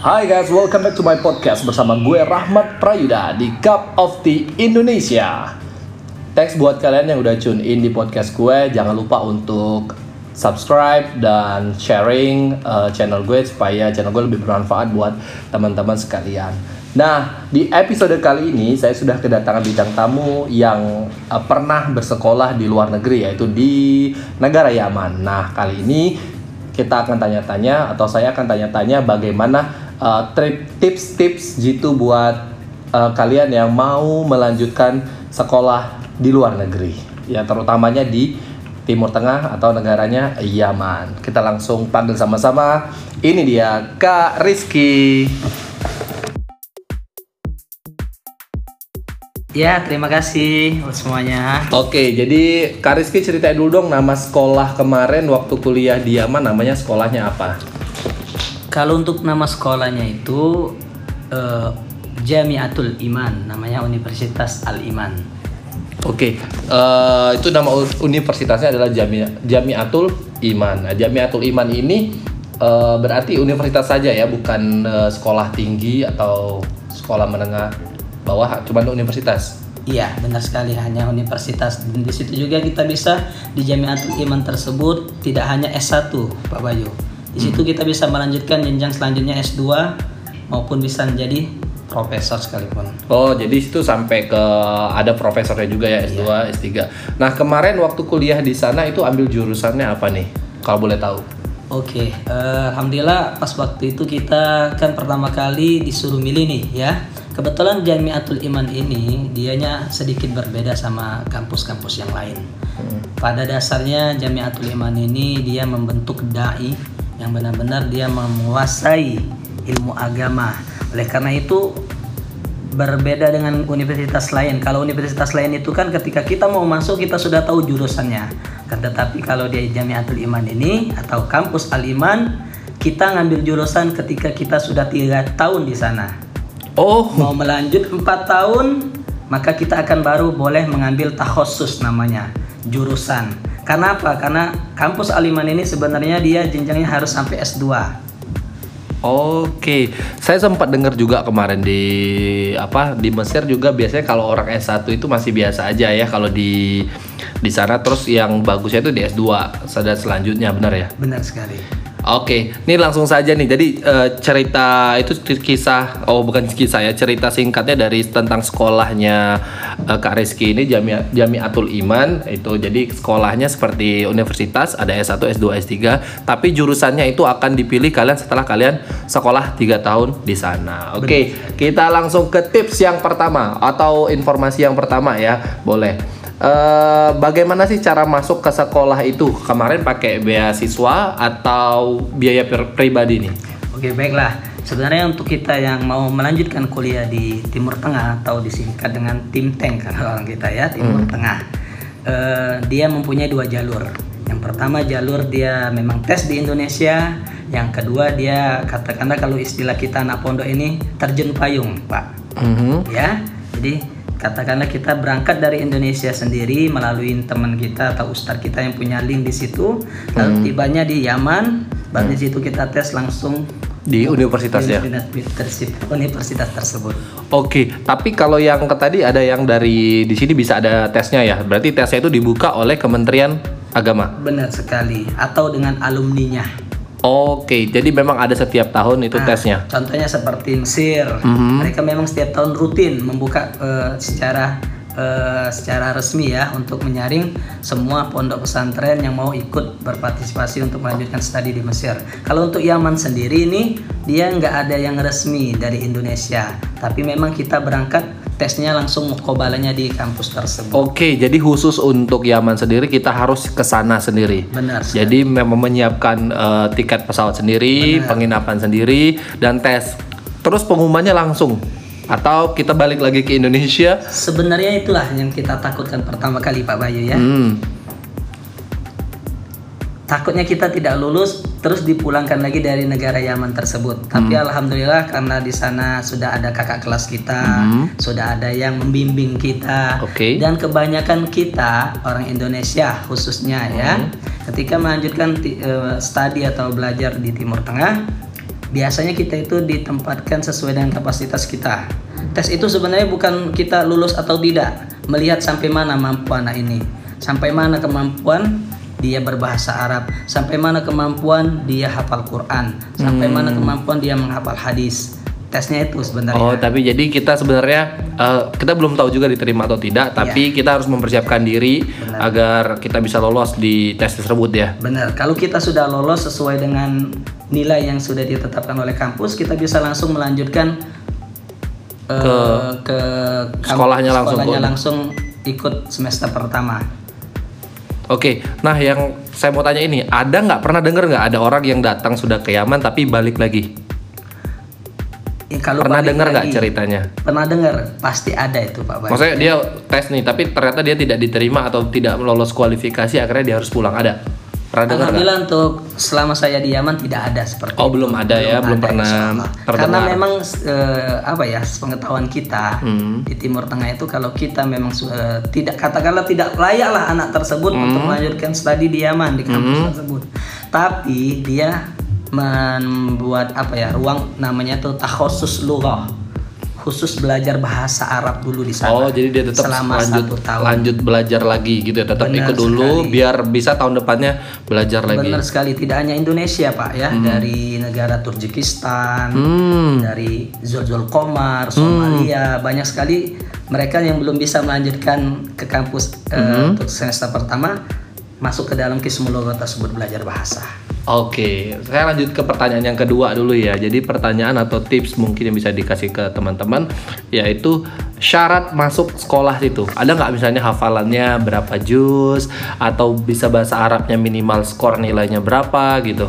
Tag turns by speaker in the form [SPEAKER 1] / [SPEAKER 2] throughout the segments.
[SPEAKER 1] Hai guys, welcome back to my podcast bersama gue Rahmat Prayuda di Cup of the Indonesia. Thanks buat kalian yang udah tune in di podcast gue. Jangan lupa untuk subscribe dan sharing uh, channel gue supaya channel gue lebih bermanfaat buat teman-teman sekalian. Nah, di episode kali ini saya sudah kedatangan bintang tamu yang uh, pernah bersekolah di luar negeri yaitu di negara Yaman. Nah, kali ini kita akan tanya-tanya atau saya akan tanya-tanya bagaimana uh, trip tips-tips gitu buat uh, kalian yang mau melanjutkan sekolah di luar negeri. Ya, terutamanya di Timur Tengah atau negaranya Yaman. Kita langsung panggil sama-sama. Ini dia Kak Rizky.
[SPEAKER 2] Ya, terima kasih semuanya.
[SPEAKER 1] Oke, jadi Kak Rizky ceritain dulu dong nama sekolah kemarin waktu kuliah di Yaman namanya sekolahnya apa?
[SPEAKER 2] Kalau untuk nama sekolahnya itu eh, Jamiatul Iman, namanya Universitas Al Iman.
[SPEAKER 1] Oke, eh, itu nama universitasnya adalah Jami Jamiatul Iman. Nah, Jamiatul Iman ini eh, berarti universitas saja ya, bukan eh, sekolah tinggi atau sekolah menengah bawah, cuman universitas.
[SPEAKER 2] Iya, benar sekali hanya universitas. Dan di situ juga kita bisa di Jamiatul Iman tersebut tidak hanya S1, Pak Bayu. Di situ kita bisa melanjutkan jenjang selanjutnya S2 maupun bisa menjadi profesor sekalipun.
[SPEAKER 1] Oh, jadi itu sampai ke ada profesornya juga ya S2, S3. Nah, kemarin waktu kuliah di sana itu ambil jurusannya apa nih? Kalau boleh tahu.
[SPEAKER 2] Oke, eh, alhamdulillah pas waktu itu kita kan pertama kali disuruh milih nih ya. Kebetulan Jamiatul Iman ini dianya sedikit berbeda sama kampus-kampus yang lain. Pada dasarnya Jamiatul Iman ini dia membentuk dai yang benar-benar dia menguasai ilmu agama. Oleh karena itu berbeda dengan universitas lain. Kalau universitas lain itu kan ketika kita mau masuk kita sudah tahu jurusannya. Kan tetapi kalau di Jamiatul Iman ini atau kampus Al Iman kita ngambil jurusan ketika kita sudah tiga tahun di sana.
[SPEAKER 1] Oh,
[SPEAKER 2] Mau melanjut empat tahun maka kita akan baru boleh mengambil takhosus namanya jurusan. Karena apa? Karena kampus Al Iman ini sebenarnya dia jenjangnya harus sampai S2.
[SPEAKER 1] Oke, saya sempat dengar juga kemarin di apa di Mesir juga biasanya kalau orang S1 itu masih biasa aja ya kalau di di sana terus yang bagusnya itu di S2 dan selanjutnya benar ya?
[SPEAKER 2] Benar sekali.
[SPEAKER 1] Oke, ini langsung saja nih. Jadi eh, cerita itu kisah, oh bukan kisah ya, cerita singkatnya dari tentang sekolahnya eh, Kak Rizky ini Jami Jamiatul Iman itu. Jadi sekolahnya seperti universitas, ada S1, S2, S3, tapi jurusannya itu akan dipilih kalian setelah kalian sekolah 3 tahun di sana. Oke, kita langsung ke tips yang pertama atau informasi yang pertama ya, boleh. Eh, bagaimana sih cara masuk ke sekolah itu? Kemarin pakai beasiswa atau biaya pribadi nih?
[SPEAKER 2] Oke baiklah. Sebenarnya untuk kita yang mau melanjutkan kuliah di Timur Tengah atau disingkat dengan Tim Tank kalau orang kita ya Timur Tengah, eh, dia mempunyai dua jalur. Yang pertama jalur dia memang tes di Indonesia. Yang kedua dia katakanlah kalau istilah kita anak pondok ini terjun payung, Pak.
[SPEAKER 1] Mhm.
[SPEAKER 2] Ya, jadi katakanlah kita berangkat dari Indonesia sendiri melalui teman kita atau ustadz kita yang punya link di situ, lalu tibanya di Yaman, baru di situ kita tes langsung
[SPEAKER 1] Di universitas ya.
[SPEAKER 2] universitas, universitas tersebut.
[SPEAKER 1] Oke, tapi kalau yang ke tadi ada yang dari di sini bisa ada tesnya ya. Berarti tesnya itu dibuka oleh Kementerian Agama.
[SPEAKER 2] Benar sekali. Atau dengan alumninya.
[SPEAKER 1] Oke, jadi memang ada setiap tahun itu
[SPEAKER 2] Nah,
[SPEAKER 1] tesnya.
[SPEAKER 2] Contohnya seperti Mesir,
[SPEAKER 1] Mhm.
[SPEAKER 2] mereka memang setiap tahun rutin membuka eh, secara eh, secara resmi ya untuk menyaring semua pondok pesantren yang mau ikut berpartisipasi untuk melanjutkan studi di Mesir. Kalau untuk Yaman sendiri ini dia nggak ada yang resmi dari Indonesia, tapi memang kita berangkat tesnya langsung mukobalanya di kampus tersebut.
[SPEAKER 1] Oke, jadi khusus untuk Yaman sendiri kita harus ke sana sendiri.
[SPEAKER 2] Benar. sekali.
[SPEAKER 1] Jadi memang menyiapkan eh, tiket pesawat sendiri, penginapan sendiri, dan tes. Terus pengumumannya langsung. Atau kita balik lagi ke Indonesia.
[SPEAKER 2] Sebenarnya itulah yang kita takutkan pertama kali Pak Bayu ya.
[SPEAKER 1] Hmm.
[SPEAKER 2] takutnya kita tidak lulus terus dipulangkan lagi dari negara Yaman tersebut. Tapi alhamdulillah karena di sana sudah ada kakak kelas kita, sudah ada yang membimbing kita
[SPEAKER 1] Oke.
[SPEAKER 2] dan kebanyakan kita orang Indonesia khususnya ya, ketika melanjutkan eh, studi atau belajar di Timur Tengah biasanya kita itu ditempatkan sesuai dengan kapasitas kita. Tes itu sebenarnya bukan kita lulus atau tidak, melihat sampai mana mampu anak ini, sampai mana kemampuan dia berbahasa Arab, sampai mana kemampuan dia hafal Quran, sampai mana kemampuan dia menghafal hadis. Tesnya itu sebenarnya.
[SPEAKER 1] Oh, tapi jadi kita sebenarnya eh, kita belum tahu juga diterima atau tidak, tapi kita harus mempersiapkan diri agar kita bisa lolos di tes tersebut ya.
[SPEAKER 2] Benar, kalau kita sudah lolos sesuai dengan nilai yang sudah ditetapkan oleh kampus, kita bisa langsung melanjutkan eh,
[SPEAKER 1] Ke
[SPEAKER 2] ke kamp-
[SPEAKER 1] sekolahnya langsung.
[SPEAKER 2] sekolahnya langsung ikut semester pertama.
[SPEAKER 1] Oke, nah yang saya mau tanya ini, ada nggak pernah dengar nggak ada orang yang datang sudah ke Yaman tapi balik lagi?
[SPEAKER 2] Ya, kalau
[SPEAKER 1] Pernah
[SPEAKER 2] balik
[SPEAKER 1] dengar nggak ceritanya?
[SPEAKER 2] Pernah dengar, pasti ada itu Pak Bayu.
[SPEAKER 1] Maksudnya dia tes nih, tapi ternyata dia tidak diterima atau tidak lolos kualifikasi, akhirnya dia harus pulang. Ada? Pernah?
[SPEAKER 2] Alhamdulillah untuk selama saya di Yaman tidak ada seperti
[SPEAKER 1] Oh
[SPEAKER 2] itu.
[SPEAKER 1] belum ada ya, belum
[SPEAKER 2] ada,
[SPEAKER 1] pernah terdengar.
[SPEAKER 2] Karena memang eh, apa ya pengetahuan kita
[SPEAKER 1] Hmm.
[SPEAKER 2] di Timur Tengah itu kalau kita memang eh, tidak katakanlah tidak layaklah anak tersebut
[SPEAKER 1] Hmm.
[SPEAKER 2] untuk melanjutkan studi di Yaman di kampus tersebut. Tapi dia membuat apa ya ruang namanya itu takhusus lughah khusus belajar bahasa Arab dulu di sana.
[SPEAKER 1] Oh jadi dia tetap
[SPEAKER 2] selama
[SPEAKER 1] lanjut
[SPEAKER 2] satu tahun.
[SPEAKER 1] lanjut belajar lagi gitu ya, tetap
[SPEAKER 2] Benar
[SPEAKER 1] ikut dulu
[SPEAKER 2] sekali.
[SPEAKER 1] biar bisa tahun depannya belajar lagi.
[SPEAKER 2] Benar sekali, tidak hanya Indonesia Pak ya, dari negara Turkmenistan,
[SPEAKER 1] Hmm.
[SPEAKER 2] dari Zul Komar, Somalia, banyak sekali mereka yang belum bisa melanjutkan ke kampus eh,
[SPEAKER 1] Hmm.
[SPEAKER 2] untuk semester pertama masuk ke dalam Kismulogo tersebut belajar bahasa.
[SPEAKER 1] Oke, saya lanjut ke pertanyaan yang kedua dulu ya. Jadi pertanyaan atau tips mungkin yang bisa dikasih ke teman-teman, yaitu syarat masuk sekolah itu. Ada nggak misalnya hafalannya berapa juz atau bisa bahasa Arabnya minimal skor nilainya berapa gitu?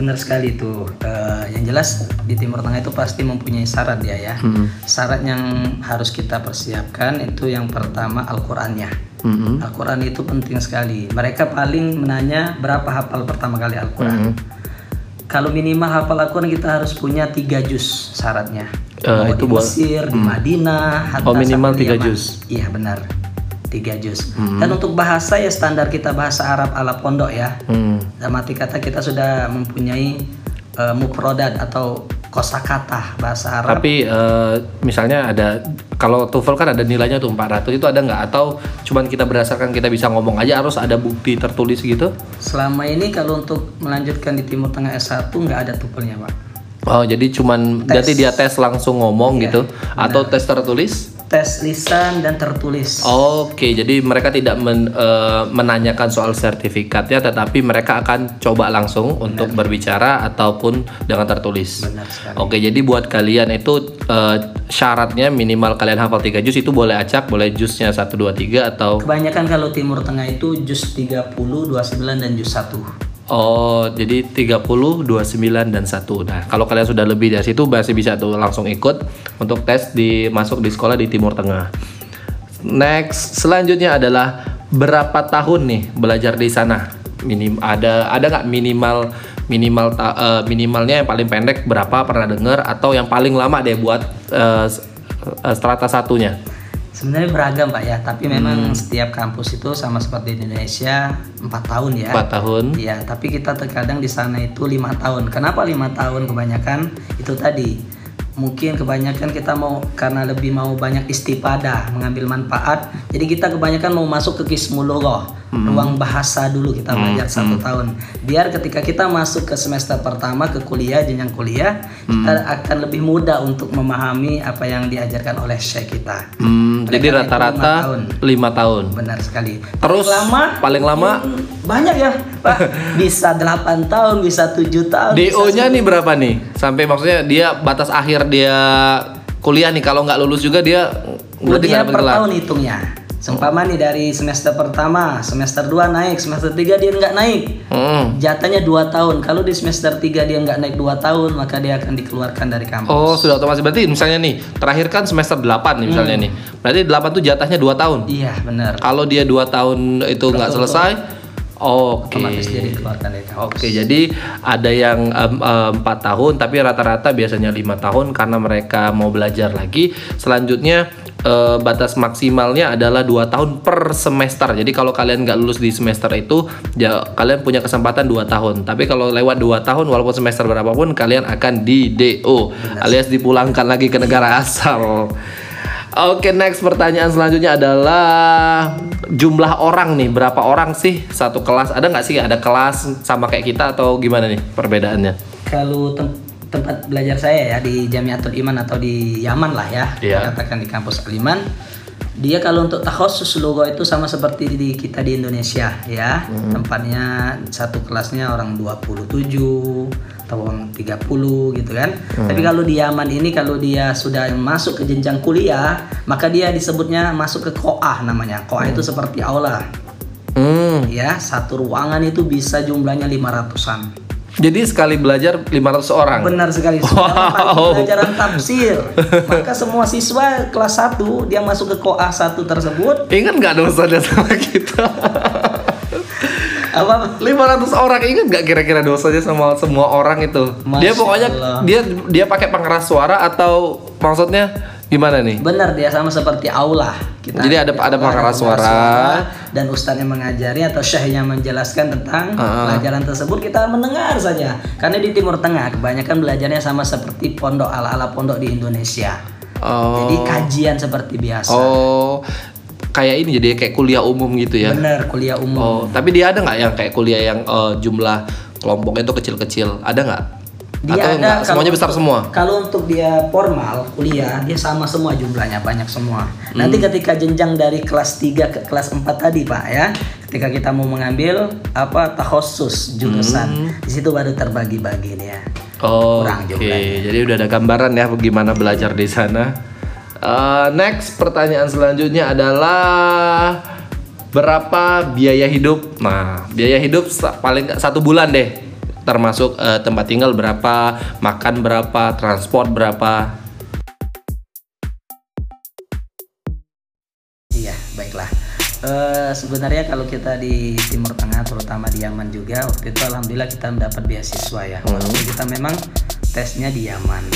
[SPEAKER 2] Benar sekali itu. Eh, yang jelas di Timur Tengah itu pasti mempunyai syarat dia ya.
[SPEAKER 1] Hmm.
[SPEAKER 2] Syarat yang harus kita persiapkan itu yang pertama Al-Qur'annya.
[SPEAKER 1] Mm-mm.
[SPEAKER 2] Al-Quran itu penting sekali. Mereka paling menanya berapa hafal pertama kali Al-Quran.
[SPEAKER 1] Hmm.
[SPEAKER 2] Kalau minimal hafal Al-Quran kita harus punya tiga juz syaratnya. Mau
[SPEAKER 1] itu
[SPEAKER 2] di
[SPEAKER 1] buat-
[SPEAKER 2] Mesir, di Madinah, hatta
[SPEAKER 1] Oh, minimal tiga juz.
[SPEAKER 2] Iya benar, tiga juz.
[SPEAKER 1] Hmm.
[SPEAKER 2] Dan untuk bahasa ya standar kita bahasa Arab ala pondok ya.
[SPEAKER 1] Hmm.
[SPEAKER 2] Dalam arti kata kita sudah mempunyai eh, mufrodat atau kosakata bahasa Arab.
[SPEAKER 1] Tapi eh, misalnya ada kalau TOEFL kan ada nilainya tuh 400 itu ada nggak atau cuman kita berdasarkan kita bisa ngomong aja harus ada bukti tertulis gitu?
[SPEAKER 2] Selama ini kalau untuk melanjutkan di Timur Tengah S1 nggak ada tupelnya pak.
[SPEAKER 1] Oh jadi cuman
[SPEAKER 2] Tes.
[SPEAKER 1] berarti dia tes langsung ngomong
[SPEAKER 2] Iya,
[SPEAKER 1] gitu atau tes tertulis?
[SPEAKER 2] Tes lisan dan tertulis.
[SPEAKER 1] Oke, jadi mereka tidak men- eh, menanyakan soal sertifikatnya, tetapi mereka akan coba langsung untuk berbicara ataupun dengan tertulis.
[SPEAKER 2] Benar sekali.
[SPEAKER 1] Oke, jadi buat kalian itu eh, syaratnya minimal kalian hafal 3 juz itu boleh acak, boleh juznya 1 2 3 atau
[SPEAKER 2] Kebanyakan kalau Timur Tengah itu jus 30, 29 dan jus 1.
[SPEAKER 1] Oh, jadi 30, 29 dan 1. Nah, kalau kalian sudah lebih dari situ masih bisa tuh langsung ikut untuk tes di masuk di sekolah di Timur Tengah. Next, selanjutnya adalah berapa tahun nih belajar di sana? Minim ada ada nggak minimal minimal eh, minimalnya yang paling pendek berapa pernah dengar atau yang paling lama deh buat eh, strata satunya?
[SPEAKER 2] Sebenarnya beragam Pak ya, tapi
[SPEAKER 1] Hmm.
[SPEAKER 2] memang setiap kampus itu sama seperti di Indonesia 4 tahun ya.
[SPEAKER 1] 4 tahun.
[SPEAKER 2] Iya, tapi kita terkadang di sana itu lima tahun. Kenapa lima tahun kebanyakan? Itu tadi mungkin kebanyakan kita mau karena lebih mau banyak istifadah, mengambil manfaat. Jadi kita kebanyakan mau masuk ke kismulogh,
[SPEAKER 1] Hmm.
[SPEAKER 2] ruang bahasa dulu kita belajar satu tahun. Biar ketika kita masuk ke semester pertama ke kuliah jenjang kuliah,
[SPEAKER 1] Hmm.
[SPEAKER 2] kita akan lebih mudah untuk memahami apa yang diajarkan oleh syekh kita.
[SPEAKER 1] Hmm, jadi rata-rata
[SPEAKER 2] lima tahun.
[SPEAKER 1] 5 tahun.
[SPEAKER 2] Benar sekali.
[SPEAKER 1] Terus,
[SPEAKER 2] paling lama
[SPEAKER 1] paling lama?
[SPEAKER 2] hmm, banyak ya, Pak. Bisa 8 tahun, bisa 7 tahun. bisa
[SPEAKER 1] DO-nya nih berapa nih? Sampai maksudnya dia batas akhir dia kuliah nih kalau nggak lulus juga dia berarti nggak
[SPEAKER 2] per
[SPEAKER 1] dapat gelar.
[SPEAKER 2] tahun hitungnya. Seumpama nih dari semester pertama, semester 2 naik, semester 3 dia nggak naik.
[SPEAKER 1] Hmm.
[SPEAKER 2] Jatahnya 2 tahun. Kalau di semester 3 dia nggak naik 2 tahun, maka dia akan dikeluarkan dari kampus.
[SPEAKER 1] Oh, sudah otomatis berarti misalnya nih, terakhir kan semester 8 nih misalnya
[SPEAKER 2] Hmm.
[SPEAKER 1] nih. Berarti 8 tuh jatahnya 2 tahun.
[SPEAKER 2] Iya, benar.
[SPEAKER 1] Kalau dia 2 tahun itu nggak selesai, oke.
[SPEAKER 2] Kampus.
[SPEAKER 1] Oke, jadi ada yang em, em, 4 tahun tapi rata-rata biasanya lima tahun karena mereka mau belajar lagi. Selanjutnya eh, batas maksimalnya adalah 2 tahun per semester. Jadi kalau kalian nggak lulus di semester itu, ya kalian punya kesempatan 2 tahun. Tapi kalau lewat 2 tahun walaupun semester berapapun kalian akan di DO alias dipulangkan lagi ke negara asal. Oke, next pertanyaan selanjutnya adalah jumlah orang nih, berapa orang sih satu kelas? Ada nggak sih ada kelas sama kayak kita atau gimana nih perbedaannya?
[SPEAKER 2] Kalau tem- tempat belajar saya ya di Jamiatul Iman atau di Yaman lah ya,
[SPEAKER 1] Iya.
[SPEAKER 2] katakan di kampus Al Iman, dia kalau untuk takhusus logo itu sama seperti di kita di Indonesia ya.
[SPEAKER 1] Hmm.
[SPEAKER 2] Tempatnya satu kelasnya orang 27 atau orang 30 gitu kan.
[SPEAKER 1] Hmm.
[SPEAKER 2] Tapi kalau di Yaman ini kalau dia sudah masuk ke jenjang kuliah, maka dia disebutnya masuk ke koah namanya. Koah itu seperti aula.
[SPEAKER 1] Hmm.
[SPEAKER 2] Ya, satu ruangan itu bisa jumlahnya 500-an.
[SPEAKER 1] Jadi sekali belajar 500 orang.
[SPEAKER 2] Benar sekali.
[SPEAKER 1] Wow.
[SPEAKER 2] Pelajaran tafsir. Maka semua siswa kelas 1 dia masuk ke koah 1 tersebut.
[SPEAKER 1] Ingat nggak dosanya sama kita?
[SPEAKER 2] Apa
[SPEAKER 1] 500 orang ingat nggak kira-kira dosanya sama semua orang itu? dia
[SPEAKER 2] Masya
[SPEAKER 1] pokoknya
[SPEAKER 2] Allah.
[SPEAKER 1] dia dia pakai pengeras suara atau maksudnya gimana nih?
[SPEAKER 2] benar dia sama seperti aula. Kita
[SPEAKER 1] Jadi ada- ada pengeras suara.
[SPEAKER 2] dan ustaznya mengajari atau syekhnya menjelaskan tentang
[SPEAKER 1] Ah.
[SPEAKER 2] pelajaran tersebut kita mendengar saja. Karena di Timur Tengah kebanyakan belajarnya sama seperti pondok ala-ala pondok di Indonesia.
[SPEAKER 1] Oh.
[SPEAKER 2] Jadi kajian seperti biasa.
[SPEAKER 1] Oh, kayak ini jadi kayak kuliah umum gitu ya?
[SPEAKER 2] Benar kuliah umum.
[SPEAKER 1] Oh, tapi dia ada nggak yang kayak kuliah yang eh, jumlah kelompoknya itu kecil-kecil? Ada nggak?
[SPEAKER 2] Dia
[SPEAKER 1] Atau
[SPEAKER 2] ada
[SPEAKER 1] nggak?
[SPEAKER 2] kalau
[SPEAKER 1] Semuanya besar semua?
[SPEAKER 2] Kalau untuk dia formal kuliah dia sama semua jumlahnya banyak semua. Nanti
[SPEAKER 1] Hmm.
[SPEAKER 2] ketika jenjang dari kelas 3 ke kelas 4 tadi Pak ya, ketika kita mau mengambil apa takhusus jurusan, di situ baru terbagi-bagi ya.
[SPEAKER 1] Oh,
[SPEAKER 2] Kurang
[SPEAKER 1] Oke,
[SPEAKER 2] jumlahnya.
[SPEAKER 1] jadi udah ada gambaran ya bagaimana belajar di sana. Eh, next pertanyaan selanjutnya adalah berapa biaya hidup? Nah, biaya hidup paling satu bulan deh, termasuk eh, tempat tinggal berapa, makan berapa, transport berapa.
[SPEAKER 2] Iya, baiklah. Eh, sebenarnya kalau kita di Timur Tengah, terutama di Yaman juga, waktu itu alhamdulillah kita mendapat beasiswa ya. Walaupun kita memang tesnya di Yaman.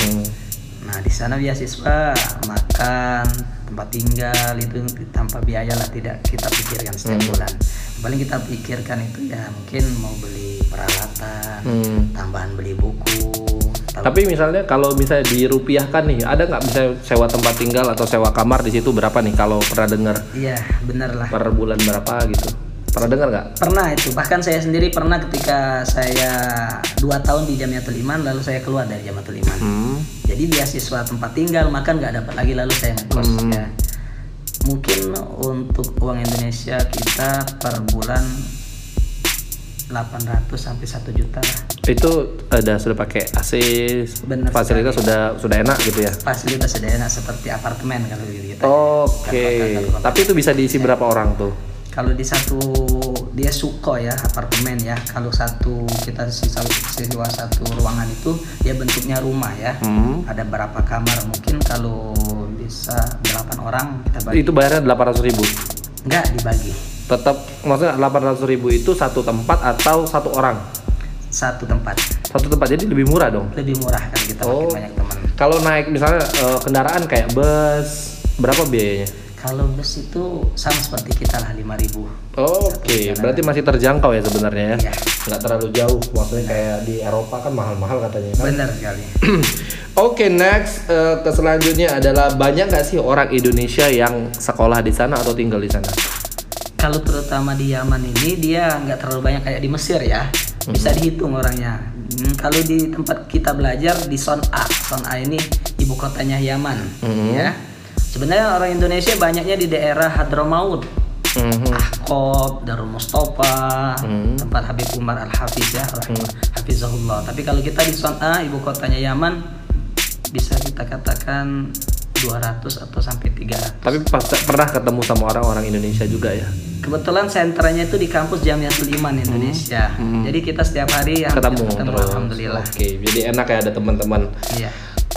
[SPEAKER 2] Nah, di sana beasiswa makan, tempat tinggal itu tanpa biaya lah tidak kita pikirkan setiap bulan. Yang Paling kita pikirkan itu ya mungkin mau beli peralatan,
[SPEAKER 1] Hmm.
[SPEAKER 2] tambahan beli buku.
[SPEAKER 1] Tapi misalnya kalau misalnya dirupiahkan nih, ada nggak misalnya sewa tempat tinggal atau sewa kamar di situ berapa nih? Kalau pernah dengar
[SPEAKER 2] Iya, benar lah.
[SPEAKER 1] per bulan berapa gitu? Pernah dengar nggak?
[SPEAKER 2] Pernah itu, bahkan saya sendiri pernah ketika saya dua tahun di Jamiatul Iman, lalu saya keluar dari Jamiatul Iman.
[SPEAKER 1] Hmm.
[SPEAKER 2] Jadi beasiswa tempat tinggal, makan nggak dapat lagi, lalu saya ngekos ya. Mungkin untuk uang Indonesia kita per bulan 800 sampai 1 juta lah.
[SPEAKER 1] itu ada sudah pakai AC
[SPEAKER 2] Benar
[SPEAKER 1] fasilitas sudah sudah enak gitu ya
[SPEAKER 2] Fasilitas sederhana seperti apartemen kalau gitu.
[SPEAKER 1] oke tapi itu bisa diisi berapa orang tuh
[SPEAKER 2] Kalau di satu dia suko ya apartemen ya. Kalau satu kita sisa sewa satu ruangan itu dia bentuknya rumah ya.
[SPEAKER 1] hmm.
[SPEAKER 2] Ada berapa kamar mungkin kalau bisa 8 orang kita bagi.
[SPEAKER 1] itu bayarnya 800 ribu
[SPEAKER 2] Enggak dibagi.
[SPEAKER 1] Tetap maksudnya 800 ribu itu satu tempat atau satu orang
[SPEAKER 2] Satu tempat.
[SPEAKER 1] satu tempat jadi lebih murah dong
[SPEAKER 2] Lebih murah kan kita
[SPEAKER 1] Oh.
[SPEAKER 2] makin banyak teman.
[SPEAKER 1] kalau naik misalnya eh, kendaraan kayak bus berapa biayanya
[SPEAKER 2] Kalau bus itu sama seperti kita lah 5000
[SPEAKER 1] oke berarti masih terjangkau ya sebenarnya ya
[SPEAKER 2] Iya.
[SPEAKER 1] nggak terlalu jauh maksudnya kayak di Eropa kan mahal-mahal katanya kan
[SPEAKER 2] Benar sekali.
[SPEAKER 1] Oke next eh, ke selanjutnya adalah banyak nggak sih orang Indonesia yang sekolah di sana atau tinggal di sana?
[SPEAKER 2] Kalau terutama di Yaman ini dia nggak terlalu banyak kayak di Mesir ya. Bisa dihitung orangnya. Hmm, kalau di tempat kita belajar di Son'a, Son'a ini ibu kotanya Yaman, ya. Sebenarnya orang Indonesia banyaknya di daerah Hadramaut,
[SPEAKER 1] Mhm.
[SPEAKER 2] Ahqab, Darul Mustafa, tempat Habib Umar Al Hafiz ya, rahimah- Hafizahullah. Tapi kalau kita di Son'a, ibu kotanya Yaman, bisa kita katakan 200 atau sampai 300.
[SPEAKER 1] Tapi pernah ketemu sama orang-orang Indonesia juga ya?
[SPEAKER 2] Kebetulan sentranya itu di kampus Jamiatul Iman Indonesia. Jadi kita setiap hari hampir
[SPEAKER 1] Ketemu, terus.
[SPEAKER 2] alhamdulillah.
[SPEAKER 1] Oke, jadi enak ya ada teman-teman.
[SPEAKER 2] Iya.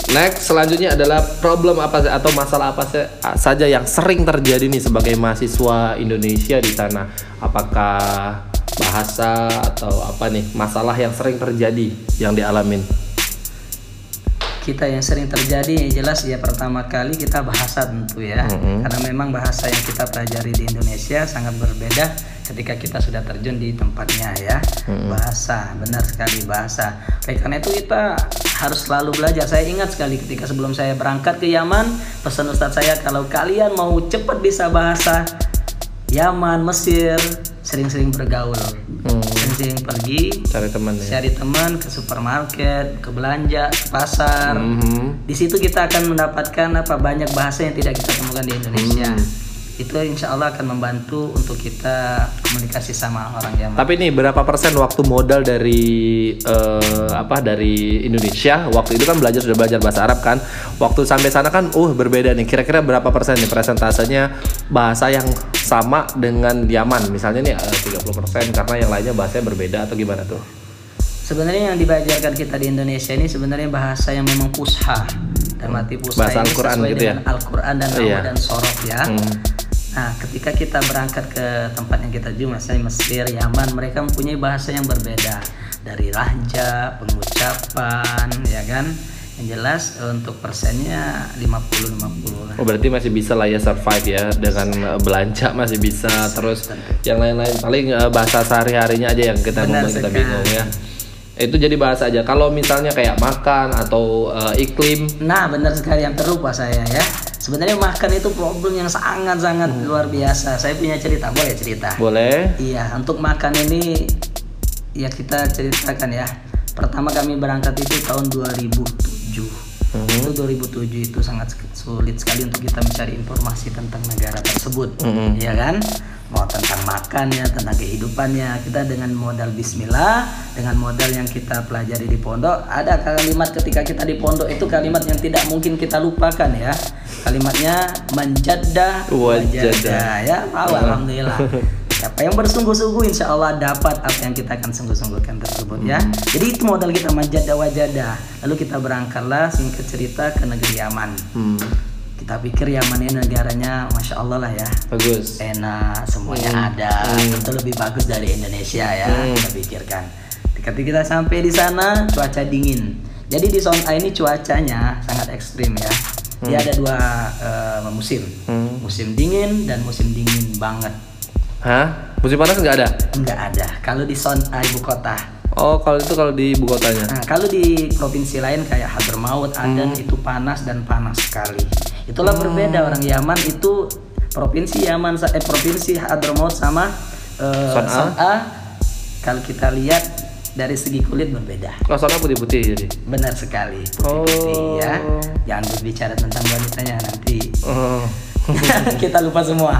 [SPEAKER 1] Next selanjutnya adalah problem apa atau masalah apa sa- saja yang sering terjadi nih sebagai mahasiswa Indonesia di sana? Apakah bahasa atau apa nih masalah yang sering terjadi yang dialamin?
[SPEAKER 2] Kita yang sering terjadi yang jelas ya pertama kali kita bahasa tentu ya.
[SPEAKER 1] Mm-mm.
[SPEAKER 2] karena memang bahasa yang kita pelajari di Indonesia sangat berbeda ketika kita sudah terjun di tempatnya ya. Bahasa benar sekali bahasa. Oleh karena itu kita harus selalu belajar. Saya ingat sekali ketika sebelum saya berangkat ke Yaman pesan Ustadz saya kalau kalian mau cepat bisa bahasa Yaman Mesir sering-sering bergaul.
[SPEAKER 1] Hmm.
[SPEAKER 2] Sering-sering pergi
[SPEAKER 1] Cari teman ya.
[SPEAKER 2] cari teman ke supermarket, ke belanja, ke pasar.
[SPEAKER 1] Mhm.
[SPEAKER 2] Di situ kita akan mendapatkan apa banyak bahasa yang tidak kita temukan di Indonesia.
[SPEAKER 1] Hmm.
[SPEAKER 2] Itu insya Allah akan membantu untuk kita komunikasi sama orang Yaman.
[SPEAKER 1] Tapi nih berapa persen waktu modal dari eh, apa dari Indonesia waktu itu kan belajar sudah belajar bahasa Arab kan waktu sampai sana kan uh berbeda nih kira-kira berapa persen nih presentasenya bahasa yang sama dengan Yaman misalnya nih eh, 30% karena yang lainnya bahasanya berbeda atau gimana tuh
[SPEAKER 2] Sebenarnya yang dibajarkan kita di Indonesia ini sebenarnya bahasa yang memang pusha. Dan arti pusha
[SPEAKER 1] Bahasa
[SPEAKER 2] ini
[SPEAKER 1] Al-Quran
[SPEAKER 2] sesuai
[SPEAKER 1] gitu ya?
[SPEAKER 2] dengan Al-Quran dan
[SPEAKER 1] Iya.
[SPEAKER 2] Nawa dan Sorot ya.
[SPEAKER 1] Hmm.
[SPEAKER 2] Nah, ketika kita berangkat ke tempat yang kita tuju, misalnya Mesir, Yaman, mereka mempunyai bahasa yang berbeda. Dari lahja, pengucapan, ya kan? Yang jelas eh, untuk persennya 50-50 lah.
[SPEAKER 1] Oh berarti masih bisa lah ya survive ya dengan eh, belanja masih bisa. Terus yang lain-lain paling eh, bahasa sehari-harinya aja yang kita
[SPEAKER 2] Benar
[SPEAKER 1] ngomong kita bingung ya. Itu jadi bahasa aja. Kalau misalnya kayak makan atau eh, iklim.
[SPEAKER 2] Nah, benar sekali yang terlupa saya ya. Sebenarnya makan itu problem yang sangat-sangat
[SPEAKER 1] Hmm.
[SPEAKER 2] luar biasa. Saya punya cerita, boleh cerita?
[SPEAKER 1] boleh
[SPEAKER 2] Iya, untuk makan ini ya kita ceritakan ya. Pertama kami berangkat itu tahun 2007.
[SPEAKER 1] Mhm.
[SPEAKER 2] Itu 2007 itu sangat sulit sekali untuk kita mencari informasi tentang negara tersebut.
[SPEAKER 1] Mhm.
[SPEAKER 2] Iya kan? Mau tentang makannya, tentang kehidupannya. Kita dengan modal bismillah, dengan modal yang kita pelajari di pondok, ada kalimat ketika kita di pondok itu kalimat yang tidak mungkin kita lupakan ya. Kalimatnya menjadah
[SPEAKER 1] Wajadah.
[SPEAKER 2] wajadah ya. Tahu, alhamdulillah. Siapa yang bersungguh-sungguh insya Allah dapat apa yang kita akan sungguh-sungguhkan tersebut ya. Jadi itu modal kita manjada wajada. Lalu kita berangkatlah singkat cerita ke negeri Yaman.
[SPEAKER 1] hmm,
[SPEAKER 2] Kita pikir Yaman ini negaranya masya Allah lah ya.
[SPEAKER 1] bagus
[SPEAKER 2] Enak, semuanya ada. Tentu lebih bagus dari Indonesia ya.
[SPEAKER 1] Hmm.
[SPEAKER 2] Kita pikirkan. Ketika kita sampai di sana cuaca dingin. Jadi di zona ini cuacanya sangat ekstrim ya. Dia ada dua eh, musim.
[SPEAKER 1] Hmm.
[SPEAKER 2] Musim dingin dan musim dingin banget.
[SPEAKER 1] hah musim panas nggak ada
[SPEAKER 2] Enggak ada. Kalau di zona ibu kota.
[SPEAKER 1] oh kalau itu kalau di ibu kotanya
[SPEAKER 2] Nah, kalau di provinsi lain kayak Hadramaut, Aden
[SPEAKER 1] Hmm.
[SPEAKER 2] itu panas dan panas sekali. Itulah berbeda orang Yaman itu provinsi Yaman eh provinsi Hadramaut sama eh,
[SPEAKER 1] Son'a.
[SPEAKER 2] Son'a, Kalau kita lihat dari segi kulit berbeda.
[SPEAKER 1] oh sana putih-putih jadi
[SPEAKER 2] Benar sekali. Putih-putih
[SPEAKER 1] Oh.
[SPEAKER 2] ya. Jangan berbicara tentang wanitanya nanti
[SPEAKER 1] oh.
[SPEAKER 2] kita lupa semua.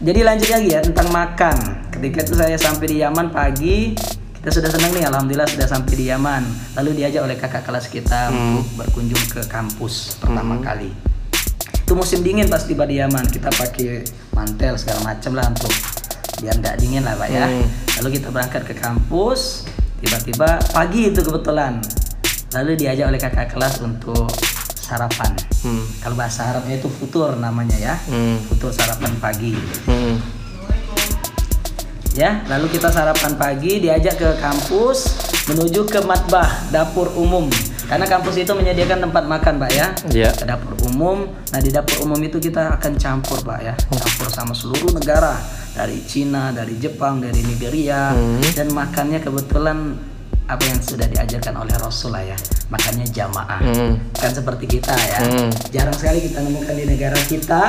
[SPEAKER 2] Jadi lanjut lagi ya tentang makan. Ketika itu saya sampai di Yaman pagi, kita sudah senang nih, alhamdulillah sudah sampai di Yaman. Lalu diajak oleh kakak kelas kita untuk berkunjung ke kampus pertama kali. Itu musim dingin pas tiba di Yaman, kita pakai mantel segala macam lah untuk biar nggak dingin lah pak ya.
[SPEAKER 1] Hmm.
[SPEAKER 2] Lalu kita berangkat ke kampus, tiba-tiba pagi itu kebetulan. Lalu diajak oleh kakak kelas untuk sarapan.
[SPEAKER 1] Hmm.
[SPEAKER 2] Kalau bahasa Arabnya itu futur namanya ya.
[SPEAKER 1] Hmm.
[SPEAKER 2] Futur sarapan pagi.
[SPEAKER 1] Hmm.
[SPEAKER 2] Ya, lalu kita sarapan pagi diajak ke kampus menuju ke matbah dapur umum. Karena kampus itu menyediakan tempat makan, Pak ya.
[SPEAKER 1] Iya.
[SPEAKER 2] Ke dapur umum. Nah, di dapur umum itu kita akan campur, Pak ya. Campur sama seluruh negara. Dari Cina, dari Jepang, dari Nigeria.
[SPEAKER 1] Hmm.
[SPEAKER 2] Dan makannya kebetulan apa yang sudah diajarkan oleh Rasul lah ya. Makannya jamaah.
[SPEAKER 1] Hmm.
[SPEAKER 2] Kan seperti kita ya.
[SPEAKER 1] Hmm.
[SPEAKER 2] Jarang sekali kita nemukan di negara kita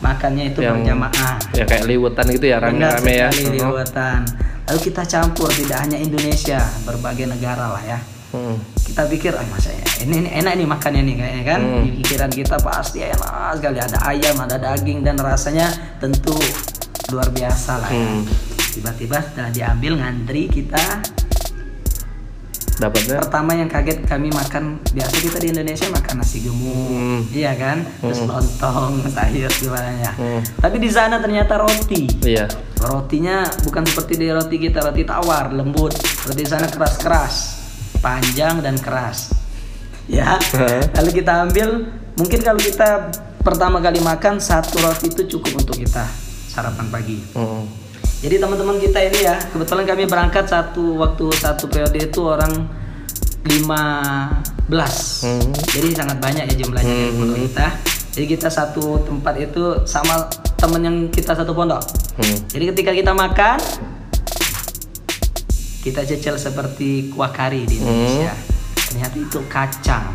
[SPEAKER 2] makannya itu
[SPEAKER 1] Yang-
[SPEAKER 2] berjamaah.
[SPEAKER 1] ya kayak liwetan gitu ya rame-rame ya.
[SPEAKER 2] Luwetan. Lalu kita campur tidak hanya Indonesia, berbagai negara lah ya.
[SPEAKER 1] Hmm.
[SPEAKER 2] Kita pikir, ah masa ya, ini, ini enak nih makannya nih kayaknya kan.
[SPEAKER 1] Hmm.
[SPEAKER 2] Di pikiran kita pasti enak sekali. Ada ayam, ada daging dan rasanya tentu luar biasa lah ya.
[SPEAKER 1] Hmm.
[SPEAKER 2] Tiba-tiba setelah diambil ngantri kita.
[SPEAKER 1] Dapatnya?
[SPEAKER 2] Pertama yang kaget kami makan biasa kita di Indonesia makan nasi gemuk.
[SPEAKER 1] Hmm.
[SPEAKER 2] iya kan? Terus lontong sayur gimana ya.
[SPEAKER 1] Hmm.
[SPEAKER 2] tapi di sana ternyata roti.
[SPEAKER 1] Iya.
[SPEAKER 2] Rotinya bukan seperti di roti kita roti tawar lembut. Roti sana keras keras panjang dan keras. Ya. Lalu kita ambil mungkin kalau kita pertama kali makan satu roti itu cukup untuk kita sarapan pagi
[SPEAKER 1] Hmm.
[SPEAKER 2] jadi teman-teman kita ini ya, kebetulan kami berangkat satu waktu satu periode itu orang lima
[SPEAKER 1] Hmm.
[SPEAKER 2] Jadi sangat banyak ya jumlahnya di pondok kita. Jadi kita satu tempat itu sama temen yang kita satu pondok.
[SPEAKER 1] Hmm.
[SPEAKER 2] Jadi ketika kita makan, kita cecil seperti kuah kari di Indonesia. Ternyata itu kacang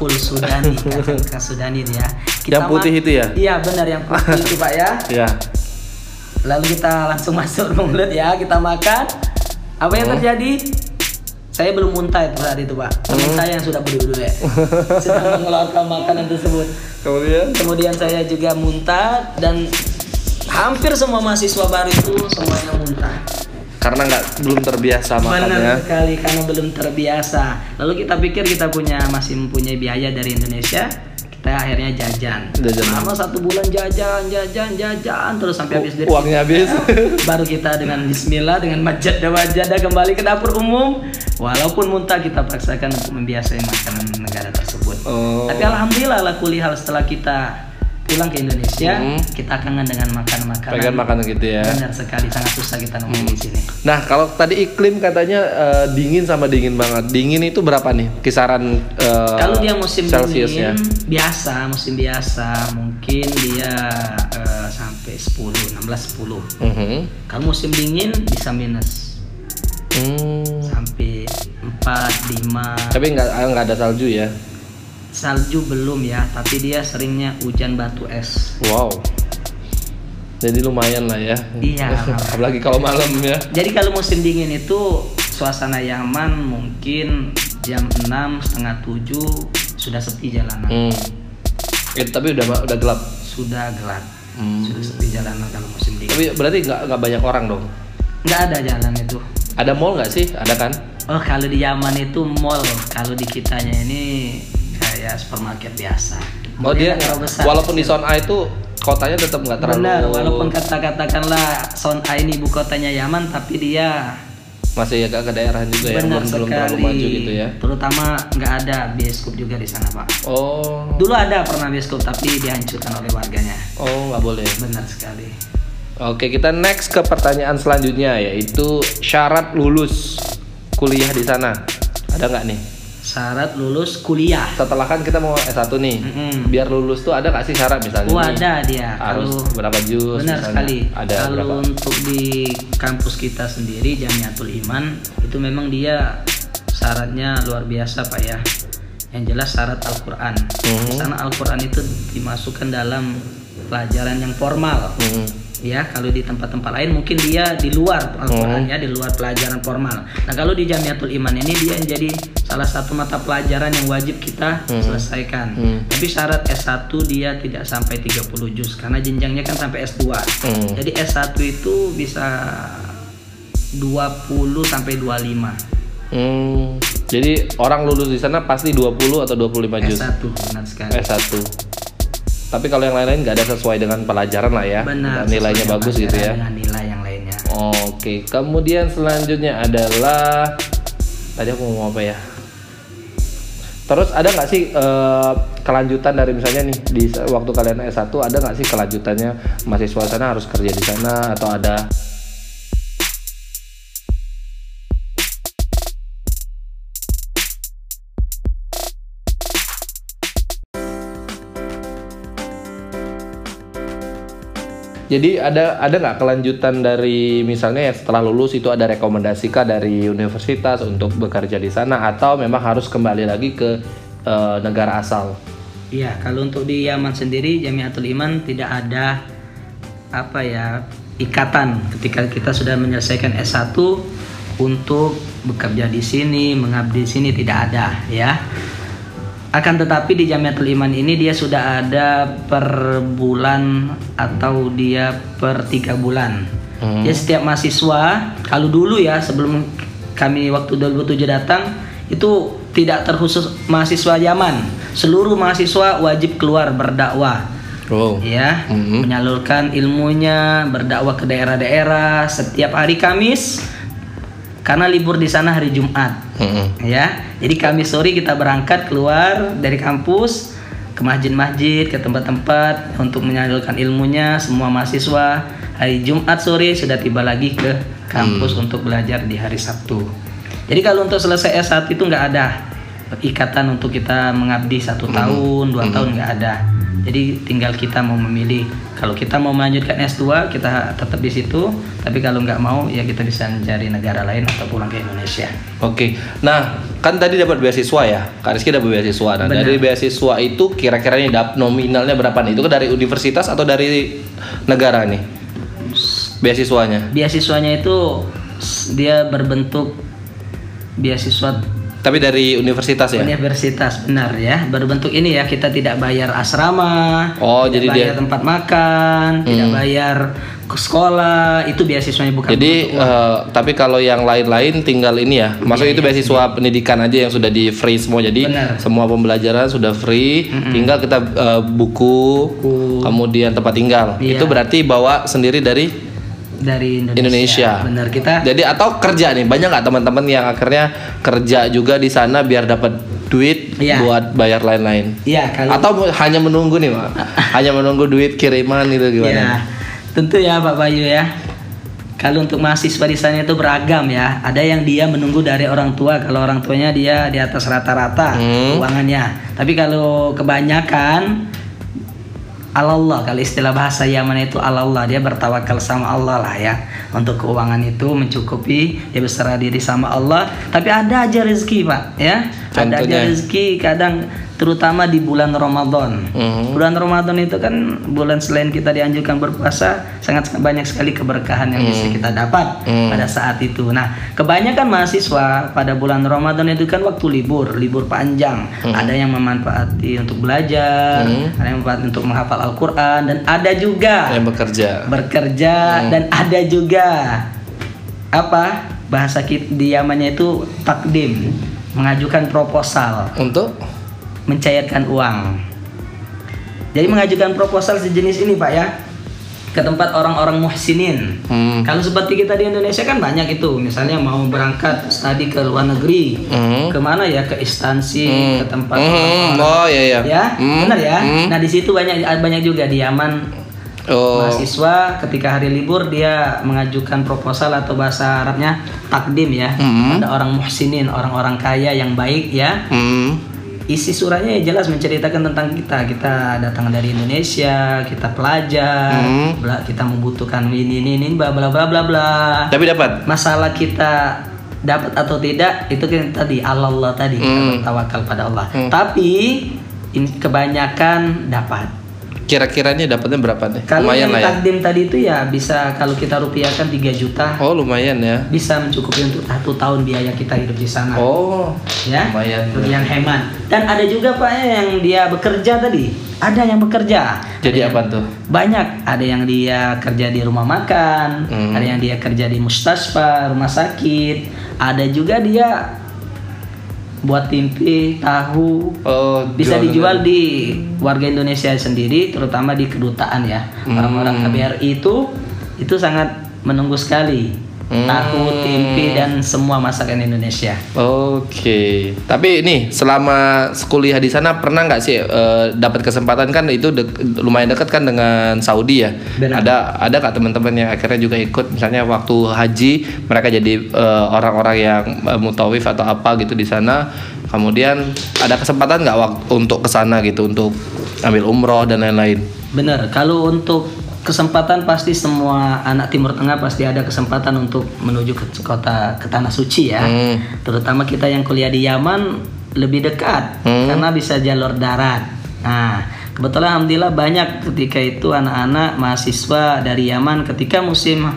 [SPEAKER 2] full Sudani, kacang khas Sudani dia.
[SPEAKER 1] Yang putih itu ya?
[SPEAKER 2] Iya benar yang putih itu pak ya.
[SPEAKER 1] Ya.
[SPEAKER 2] Lalu kita langsung masuk mulut ya, kita makan. Apa yang
[SPEAKER 1] Hmm.
[SPEAKER 2] terjadi? Saya belum muntah itu saat itu pak. Teman
[SPEAKER 1] Hmm.
[SPEAKER 2] saya yang sudah berdua ya, sedang mengeluarkan makanan tersebut.
[SPEAKER 1] Kemudian
[SPEAKER 2] Kemudian saya juga muntah dan hampir semua mahasiswa baru itu semuanya muntah.
[SPEAKER 1] karena nggak belum terbiasa makannya.
[SPEAKER 2] Benar sekali karena belum terbiasa. Lalu kita pikir kita punya masih mempunyai biaya dari Indonesia, kita akhirnya jajan.
[SPEAKER 1] Jajan.
[SPEAKER 2] Selama satu bulan jajan, jajan, jajan terus sampai habis dari
[SPEAKER 1] Uangnya habis.
[SPEAKER 2] Baru kita dengan Bismillah dengan majada majada kembali ke dapur umum. Walaupun muntah kita paksakan untuk membiasai makanan negara tersebut.
[SPEAKER 1] Oh.
[SPEAKER 2] Tapi alhamdulillah lah kulihal setelah kita pulang ke Indonesia,
[SPEAKER 1] Hmm.
[SPEAKER 2] kita kangen dengan makan makanan.
[SPEAKER 1] Pengen makanan gitu ya.
[SPEAKER 2] Benar sekali sangat susah kita nemuin di sini.
[SPEAKER 1] Nah, kalau tadi iklim katanya eh, dingin sama dingin banget. Dingin itu berapa nih? Kisaran eh,
[SPEAKER 2] Kalau dia musim
[SPEAKER 1] Celsiusnya?
[SPEAKER 2] dingin biasa, musim biasa mungkin dia eh, sampai 10, 16 10.
[SPEAKER 1] Mhm.
[SPEAKER 2] Kalau musim dingin bisa minus
[SPEAKER 1] Hmm.
[SPEAKER 2] sampai 4, 5.
[SPEAKER 1] Tapi nggak nggak ada salju ya.
[SPEAKER 2] Salju belum ya, tapi dia seringnya hujan batu es.
[SPEAKER 1] Wow. Jadi lumayan lah ya.
[SPEAKER 2] Iya.
[SPEAKER 1] Apalagi kalau malam ya.
[SPEAKER 2] Jadi kalau musim dingin itu suasana Yaman mungkin jam 6 setengah 7 sudah sepi jalanan.
[SPEAKER 1] Hmm. Eh, tapi udah udah gelap.
[SPEAKER 2] Sudah gelap.
[SPEAKER 1] Hmm.
[SPEAKER 2] Sudah sepi jalanan kalau musim dingin.
[SPEAKER 1] Tapi berarti nggak nggak banyak orang dong.
[SPEAKER 2] Nggak ada jalan itu.
[SPEAKER 1] Ada mall nggak sih? Ada kan?
[SPEAKER 2] Oh kalau di Yaman itu mall, kalau di kitanya ini kayak supermarket biasa.
[SPEAKER 1] Oh dia
[SPEAKER 2] terlalu besar.
[SPEAKER 1] walaupun di zona A itu kotanya tetap nggak terlalu
[SPEAKER 2] Benar, walaupun kata katakanlah Son A ini ibu kotanya Yaman, tapi dia
[SPEAKER 1] masih agak ke daerah juga ya, belum, belum terlalu
[SPEAKER 2] sekali.
[SPEAKER 1] maju gitu ya.
[SPEAKER 2] Terutama nggak ada bioskop juga di sana pak.
[SPEAKER 1] Oh,
[SPEAKER 2] Dulu ada pernah bioskop tapi dihancurkan oleh warganya.
[SPEAKER 1] oh nggak boleh.
[SPEAKER 2] Benar sekali.
[SPEAKER 1] Oke, kita next ke pertanyaan selanjutnya yaitu syarat lulus kuliah di sana. Ada nggak nih?
[SPEAKER 2] Syarat lulus kuliah.
[SPEAKER 1] Setelah kan kita mau S1 nih.
[SPEAKER 2] Mm-mm.
[SPEAKER 1] Biar lulus tuh ada nggak sih syarat misalnya?
[SPEAKER 2] Oh ada dia.
[SPEAKER 1] Harus
[SPEAKER 2] Kalau
[SPEAKER 1] berapa juz?
[SPEAKER 2] Benar
[SPEAKER 1] misalnya?
[SPEAKER 2] sekali.
[SPEAKER 1] Ada
[SPEAKER 2] Kalau
[SPEAKER 1] berapa?
[SPEAKER 2] untuk di kampus kita sendiri Jamiatul Iman itu memang dia syaratnya luar biasa Pak ya. Yang jelas syarat Al-Qur'an.
[SPEAKER 1] Mhm.
[SPEAKER 2] Di sana Al-Qur'an itu dimasukkan dalam pelajaran yang formal.
[SPEAKER 1] Hmm.
[SPEAKER 2] Ya, kalau di tempat-tempat lain mungkin dia di luar Al-Qur'an
[SPEAKER 1] Mhm.
[SPEAKER 2] ya, di luar pelajaran formal. Nah, kalau di Jamiatul Iman ini dia jadi salah satu mata pelajaran yang wajib kita
[SPEAKER 1] Mhm.
[SPEAKER 2] selesaikan.
[SPEAKER 1] Hmm.
[SPEAKER 2] Tapi syarat S1 dia tidak sampai 30 juz karena jenjangnya kan sampai S2.
[SPEAKER 1] Hmm.
[SPEAKER 2] Jadi S1 itu bisa 20 sampai 25.
[SPEAKER 1] Hmm. Jadi orang lulus di sana pasti 20 atau 25 juz.
[SPEAKER 2] S1 benar sekali.
[SPEAKER 1] S1. Tapi kalau yang lain-lain nggak ada sesuai dengan pelajaran lah ya.
[SPEAKER 2] Benar.
[SPEAKER 1] Nilainya bagus gitu ya.
[SPEAKER 2] Dengan nilai yang lainnya.
[SPEAKER 1] Oke, kemudian selanjutnya adalah tadi aku mau ngomong apa ya? Terus ada nggak sih eh, kelanjutan dari misalnya nih di waktu kalian S1 ada nggak sih kelanjutannya mahasiswa sana harus kerja di sana atau ada Jadi ada ada nggak kelanjutan dari misalnya ya setelah lulus itu ada rekomendasi kah dari universitas untuk bekerja di sana atau memang harus kembali lagi ke eh, negara asal?
[SPEAKER 2] Iya, kalau untuk di Yaman sendiri Jamiatul Iman tidak ada apa ya ikatan ketika kita sudah menyelesaikan S1 untuk bekerja di sini, mengabdi di sini tidak ada ya. Akan tetapi di Jamiatul Iman ini dia sudah ada per bulan atau dia per tiga bulan.
[SPEAKER 1] Hmm.
[SPEAKER 2] Jadi setiap mahasiswa kalau dulu ya sebelum kami waktu 2007 datang itu tidak terkhusus mahasiswa Yaman. Seluruh mahasiswa wajib keluar berdakwah
[SPEAKER 1] Oh.
[SPEAKER 2] ya
[SPEAKER 1] Mhm.
[SPEAKER 2] menyalurkan ilmunya berdakwah ke daerah-daerah setiap hari Kamis karena libur di sana hari Jumat
[SPEAKER 1] Mm-mm.
[SPEAKER 2] ya jadi Kamis sore kita berangkat keluar dari kampus ke masjid-masjid ke tempat-tempat untuk menyalurkan ilmunya. Semua mahasiswa hari Jumat sore sudah tiba lagi ke kampus untuk belajar di hari Sabtu. Jadi kalau untuk selesai S1 itu nggak ada. Ikatan untuk kita mengabdi satu
[SPEAKER 1] Hmm.
[SPEAKER 2] tahun dua tahun nggak ada jadi tinggal kita mau memilih kalau kita mau melanjutkan S2 kita tetap di situ tapi kalau nggak mau ya kita bisa mencari negara lain atau pulang ke Indonesia
[SPEAKER 1] Oke, nah kan tadi dapat beasiswa ya, Kak Rizky dapat beasiswa. Nah
[SPEAKER 2] Benar.
[SPEAKER 1] dari beasiswa itu kira-kira dap nominalnya berapa nih? Itu kan dari universitas atau dari negara nih? Beasiswanya?
[SPEAKER 2] beasiswanya itu dia berbentuk beasiswa
[SPEAKER 1] Tapi dari universitas ya?
[SPEAKER 2] universitas benar ya berbentuk ini ya kita tidak bayar asrama
[SPEAKER 1] Oh,
[SPEAKER 2] tidak
[SPEAKER 1] jadi
[SPEAKER 2] bayar
[SPEAKER 1] dia- Hmm.
[SPEAKER 2] tempat makan tidak bayar ke sekolah itu beasiswanya bukan
[SPEAKER 1] Jadi
[SPEAKER 2] bentuk
[SPEAKER 1] eh, tapi kalau yang lain-lain tinggal ini ya, maksudnya itu beasiswa pendidikan aja yang sudah di free semua. Jadi
[SPEAKER 2] Benar.
[SPEAKER 1] semua pembelajaran sudah free, tinggal kita eh, buku, kemudian tempat tinggal.
[SPEAKER 2] Iya.
[SPEAKER 1] Itu berarti bawa sendiri dari
[SPEAKER 2] dari Indonesia,
[SPEAKER 1] Indonesia.
[SPEAKER 2] benar kita
[SPEAKER 1] Jadi atau kerja nih banyak nggak teman-teman yang akhirnya kerja juga di sana biar dapat duit
[SPEAKER 2] Iya.
[SPEAKER 1] buat bayar lain-lain.
[SPEAKER 2] ya kalau
[SPEAKER 1] Atau hanya menunggu nih, Pak. hanya menunggu duit kiriman gitu
[SPEAKER 2] ya
[SPEAKER 1] gimana?
[SPEAKER 2] tentu ya Pak Bayu ya kalau untuk mahasiswa di sana itu beragam ya ada yang dia menunggu dari orang tua kalau orang tuanya dia di atas rata-rata
[SPEAKER 1] Hmm.
[SPEAKER 2] keuangannya tapi kalau kebanyakan Allah kalau istilah bahasa Yaman itu Allah dia bertawakal sama Allah lah ya. Untuk keuangan itu mencukupi dia berserah diri sama Allah. Tapi ada aja rezeki pak ya. Ada aja
[SPEAKER 1] Contohnya?
[SPEAKER 2] rezeki kadang terutama di bulan Ramadan.
[SPEAKER 1] Mhm.
[SPEAKER 2] bulan Ramadan itu kan bulan selain kita dianjurkan berpuasa sangat banyak sekali keberkahan yang bisa kita dapat
[SPEAKER 1] Hmm.
[SPEAKER 2] pada saat itu. Nah kebanyakan mahasiswa pada bulan Ramadan itu kan waktu libur libur panjang. Ada yang memanfaati untuk belajar ada yang memanfaati untuk menghafal Al-Quran dan ada juga
[SPEAKER 1] Yang bekerja.
[SPEAKER 2] bekerja dan ada juga apa bahasa kita di Yamannya itu takdim mengajukan proposal.
[SPEAKER 1] Untuk
[SPEAKER 2] mencairkan uang jadi mengajukan proposal sejenis ini pak ya ke tempat orang-orang muhsinin
[SPEAKER 1] hmm.
[SPEAKER 2] kalau seperti kita di Indonesia kan banyak itu misalnya mau berangkat studi ke luar negeri
[SPEAKER 1] Hmm.
[SPEAKER 2] ke mana ya ke instansi ke tempat
[SPEAKER 1] Hmm.
[SPEAKER 2] orang-orang
[SPEAKER 1] Oh iya iya.
[SPEAKER 2] ya
[SPEAKER 1] Hmm.
[SPEAKER 2] benar ya
[SPEAKER 1] Hmm.
[SPEAKER 2] nah di situ banyak banyak juga di Yaman
[SPEAKER 1] Oh.
[SPEAKER 2] mahasiswa ketika hari libur dia mengajukan proposal atau bahasa Arabnya takdim ya
[SPEAKER 1] Hmm.
[SPEAKER 2] ada orang muhsinin orang-orang kaya yang baik ya
[SPEAKER 1] Hmm.
[SPEAKER 2] Isi suratnya ya jelas menceritakan tentang kita kita datang dari Indonesia kita pelajar
[SPEAKER 1] Hmm.
[SPEAKER 2] bla- kita membutuhkan ini ini ini bla bla bla bla bla
[SPEAKER 1] Tapi dapat.
[SPEAKER 2] masalah kita dapat atau tidak itu kan tadi Allah tadi kita
[SPEAKER 1] Hmm.
[SPEAKER 2] bertawakal pada Allah
[SPEAKER 1] Hmm.
[SPEAKER 2] tapi in- kebanyakan dapat
[SPEAKER 1] Kira-kira ini dapatnya berapa nih?
[SPEAKER 2] kalau
[SPEAKER 1] lumayan
[SPEAKER 2] yang
[SPEAKER 1] lah ya.
[SPEAKER 2] takdim tadi itu ya bisa kalau kita rupiahkan 3 juta
[SPEAKER 1] Oh lumayan ya.
[SPEAKER 2] bisa mencukupi untuk satu tahun biaya kita hidup di sana
[SPEAKER 1] Oh.
[SPEAKER 2] ya
[SPEAKER 1] lumayan.
[SPEAKER 2] yang hemat dan ada juga pak yang dia bekerja tadi ada yang bekerja
[SPEAKER 1] Jadi
[SPEAKER 2] yang-
[SPEAKER 1] apa tuh?
[SPEAKER 2] banyak ada yang dia kerja di rumah makan
[SPEAKER 1] Hmm.
[SPEAKER 2] ada yang dia kerja di mustaspa rumah sakit ada juga dia buat tempe tahu
[SPEAKER 1] Oh.
[SPEAKER 2] bisa
[SPEAKER 1] jualan
[SPEAKER 2] dijual di warga Indonesia sendiri terutama di kedutaan ya
[SPEAKER 1] Hmm.
[SPEAKER 2] orang-orang KBRI itu itu sangat menunggu sekali
[SPEAKER 1] Hmm.
[SPEAKER 2] tahu tempe dan semua masakan Indonesia
[SPEAKER 1] Oke, tapi ini selama kuliah di sana pernah nggak sih eh, dapat kesempatan kan itu dek- lumayan dekat kan dengan Saudi ya?
[SPEAKER 2] Benar.
[SPEAKER 1] Ada ada nggak teman-teman yang akhirnya juga ikut misalnya waktu haji mereka jadi eh, orang-orang yang eh, mutawif atau apa gitu di sana, kemudian ada kesempatan nggak waktu untuk ke sana gitu untuk ambil umroh dan lain-lain?
[SPEAKER 2] Benar, kalau untuk kesempatan pasti semua anak Timur Tengah pasti ada kesempatan untuk menuju ke kota ke tanah suci ya.
[SPEAKER 1] Hmm.
[SPEAKER 2] Terutama kita yang kuliah di Yaman lebih dekat
[SPEAKER 1] Hmm.
[SPEAKER 2] karena bisa jalur darat. Nah, kebetulan alhamdulillah banyak ketika itu anak-anak mahasiswa dari Yaman ketika musim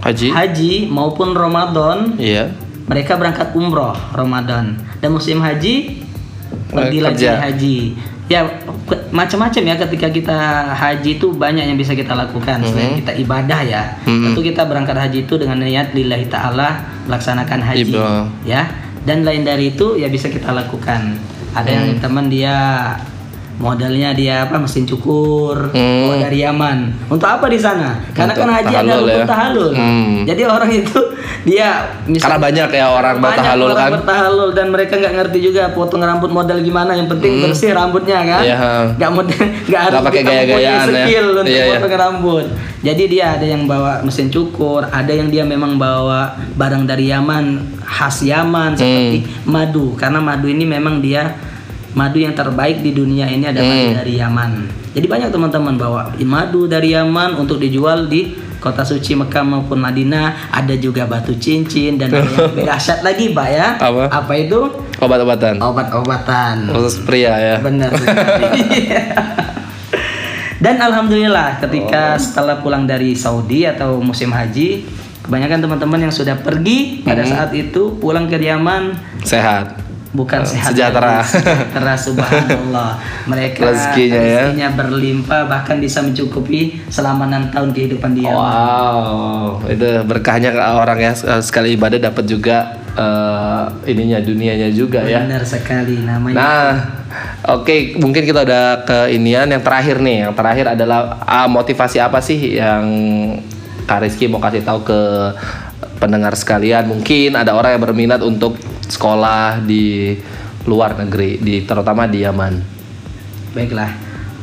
[SPEAKER 1] Haji?
[SPEAKER 2] haji maupun Ramadan
[SPEAKER 1] Iya.
[SPEAKER 2] mereka berangkat umroh Ramadan dan musim haji pergi lagi
[SPEAKER 1] kerja.
[SPEAKER 2] haji ya macam-macam ya ketika kita haji itu banyak yang bisa kita lakukan. Selain kita ibadah ya
[SPEAKER 1] Mhm.
[SPEAKER 2] tentu kita berangkat haji itu dengan niat lillahi taala melaksanakan haji
[SPEAKER 1] Iba.
[SPEAKER 2] ya. Dan lain dari itu ya bisa kita lakukan. Ada yang teman dia modalnya dia apa mesin cukur
[SPEAKER 1] Hmm.
[SPEAKER 2] bawa dari Yaman untuk apa di sana karena
[SPEAKER 1] Untuk
[SPEAKER 2] kan haji ada
[SPEAKER 1] ya.
[SPEAKER 2] tahallul
[SPEAKER 1] Hmm.
[SPEAKER 2] jadi orang itu dia
[SPEAKER 1] Karena banyak ya orang
[SPEAKER 2] banyak
[SPEAKER 1] bertahalul
[SPEAKER 2] orang
[SPEAKER 1] kan.
[SPEAKER 2] bertahalul dan mereka nggak ngerti juga potong rambut modal gimana yang penting bersih rambutnya kan
[SPEAKER 1] Hmm. Iya,
[SPEAKER 2] nggak model nggak harus
[SPEAKER 1] pakai gaya-gayaan ya.
[SPEAKER 2] skill untuk
[SPEAKER 1] Iya, iya.
[SPEAKER 2] potong rambut jadi dia ada yang bawa mesin cukur ada yang dia memang bawa barang dari Yaman khas Yaman seperti
[SPEAKER 1] Hmm.
[SPEAKER 2] madu karena madu ini memang dia madu yang terbaik di dunia ini adalah
[SPEAKER 1] Hmm.
[SPEAKER 2] dari Yaman jadi banyak teman-teman bawa madu dari Yaman untuk dijual di kota suci Mekah maupun Madinah ada juga batu cincin dan ada yang dahsyat lagi pak ya
[SPEAKER 1] Apa?
[SPEAKER 2] apa itu
[SPEAKER 1] Obat-obatan.
[SPEAKER 2] obat-obatan
[SPEAKER 1] Khusus pria ya.
[SPEAKER 2] Benar. Dan alhamdulillah ketika setelah pulang dari Saudi atau musim haji, kebanyakan teman-teman yang sudah pergi pada
[SPEAKER 1] Hmm.
[SPEAKER 2] saat itu pulang ke Yaman
[SPEAKER 1] Sehat.
[SPEAKER 2] Bukan sehat
[SPEAKER 1] sejahtera.
[SPEAKER 2] sejahtera subhanallah. Mereka
[SPEAKER 1] Rezekinya ya.
[SPEAKER 2] rezekinya berlimpah bahkan bisa mencukupi selama enam tahun kehidupan di Yaman.
[SPEAKER 1] Wow, itu berkahnya orang ya sekali ibadah dapat juga eh, ininya dunianya juga ya.
[SPEAKER 2] Benar sekali namanya.
[SPEAKER 1] Nah, oke, mungkin kita udah ke inian yang terakhir nih. Yang terakhir adalah ah, motivasi apa sih yang Kak Rizky mau kasih tahu ke pendengar sekalian? Mungkin ada orang yang berminat untuk sekolah di luar negeri, di terutama di Yaman.
[SPEAKER 2] Baiklah,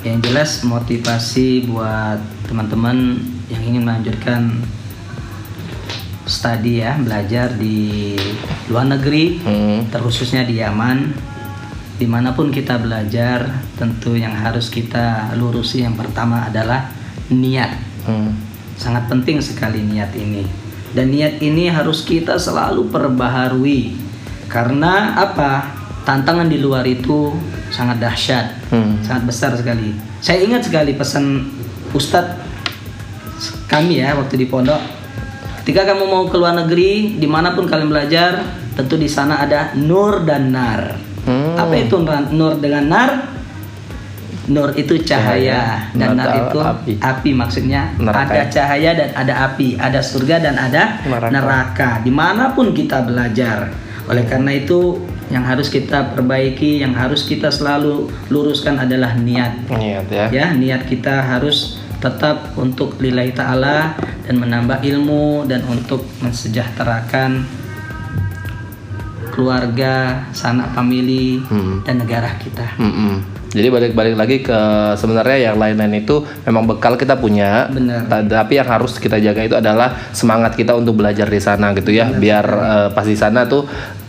[SPEAKER 2] yang jelas motivasi buat teman-teman yang ingin melanjutkan studi ya, belajar di luar negeri,
[SPEAKER 1] Hmm.
[SPEAKER 2] terkhususnya di Yaman. Di mana pun kita belajar, tentu yang harus kita lurusi yang pertama adalah niat.
[SPEAKER 1] Hmm.
[SPEAKER 2] Sangat penting sekali niat ini. Dan niat ini harus kita selalu perbaharui. Karena apa? Tantangan di luar itu sangat dahsyat,
[SPEAKER 1] Hmm.
[SPEAKER 2] sangat besar sekali. Saya ingat sekali pesan Ustadz kami ya waktu di pondok. Ketika kamu mau ke luar negeri, di mana pun kalian belajar, tentu di sana ada nur dan nar.
[SPEAKER 1] Hmm.
[SPEAKER 2] Apa itu nur dengan nar? Nur itu cahaya,
[SPEAKER 1] Cahaya.
[SPEAKER 2] dan
[SPEAKER 1] Nar
[SPEAKER 2] nar
[SPEAKER 1] itu api.
[SPEAKER 2] api, maksudnya
[SPEAKER 1] Neraka
[SPEAKER 2] ada
[SPEAKER 1] ya?
[SPEAKER 2] cahaya dan ada api, ada surga dan ada
[SPEAKER 1] Neraka.
[SPEAKER 2] neraka. Di mana pun kita belajar. Oleh karena itu yang harus kita perbaiki, yang harus kita selalu luruskan adalah niat.
[SPEAKER 1] Niat ya.
[SPEAKER 2] Ya, niat kita harus tetap untuk lillahi ta'ala dan menambah ilmu dan untuk mensejahterakan keluarga, sanak famili
[SPEAKER 1] Hmm.
[SPEAKER 2] dan negara kita.
[SPEAKER 1] Mm-mm. Jadi balik-balik lagi ke sebenarnya yang lain-lain itu memang bekal kita punya,
[SPEAKER 2] Benar.
[SPEAKER 1] Ta- tapi yang harus kita jaga itu adalah semangat kita untuk belajar di sana gitu ya, biar eh, pas di sana tuh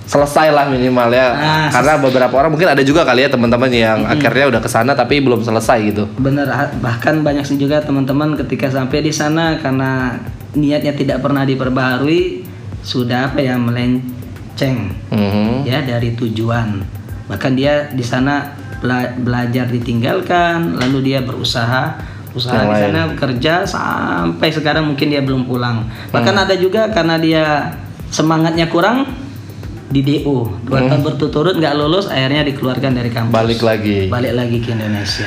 [SPEAKER 1] selesai lah minimal ya.
[SPEAKER 2] Nah,
[SPEAKER 1] Karena beberapa orang mungkin ada juga kali ya teman-teman yang akhirnya udah ke sana tapi belum selesai gitu.
[SPEAKER 2] Benar, bahkan banyak sih juga teman-teman ketika sampai di sana karena niatnya tidak pernah diperbaharui, sudah apa ya melenceng
[SPEAKER 1] Mhm.
[SPEAKER 2] ya dari tujuan. Bahkan dia di sana bela- belajar ditinggalkan, lalu dia berusaha usaha
[SPEAKER 1] Yang
[SPEAKER 2] di
[SPEAKER 1] lain.
[SPEAKER 2] sana kerja sampai sekarang mungkin dia belum pulang. Bahkan ada juga karena dia semangatnya kurang di DO dua tahun berturut-turut nggak lulus akhirnya dikeluarkan dari kampus
[SPEAKER 1] Balik lagi.
[SPEAKER 2] balik lagi ke Indonesia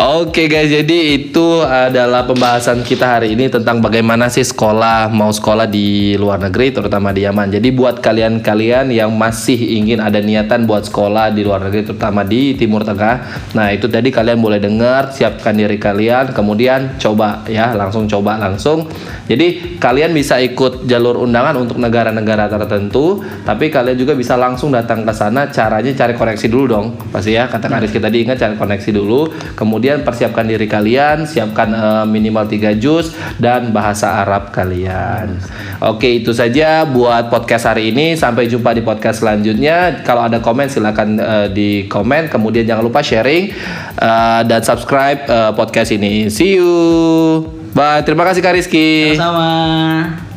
[SPEAKER 1] Oke guys, jadi itu adalah pembahasan kita hari ini tentang bagaimana sih sekolah mau sekolah di luar negeri, terutama di Yaman. Jadi buat kalian-kalian yang masih ingin ada niatan buat sekolah di luar negeri, terutama di Timur Tengah, nah itu tadi kalian boleh dengar, siapkan diri kalian, kemudian coba ya, langsung coba langsung. Jadi kalian bisa ikut jalur undangan untuk negara-negara tertentu, tapi kalian juga bisa langsung datang ke sana. Caranya cari koneksi dulu dong, pasti ya. Kata Kak Rizky tadi ingat cari koneksi dulu, kemudian persiapkan diri kalian, siapkan eh, minimal 3 juz dan bahasa Arab kalian. Oke, itu saja buat podcast hari ini. Sampai jumpa di podcast selanjutnya. Kalau ada komen silakan eh, di komen. Kemudian jangan lupa sharing eh, dan subscribe eh, podcast ini. See you. Bye. Terima kasih Kak Rizky.
[SPEAKER 2] sama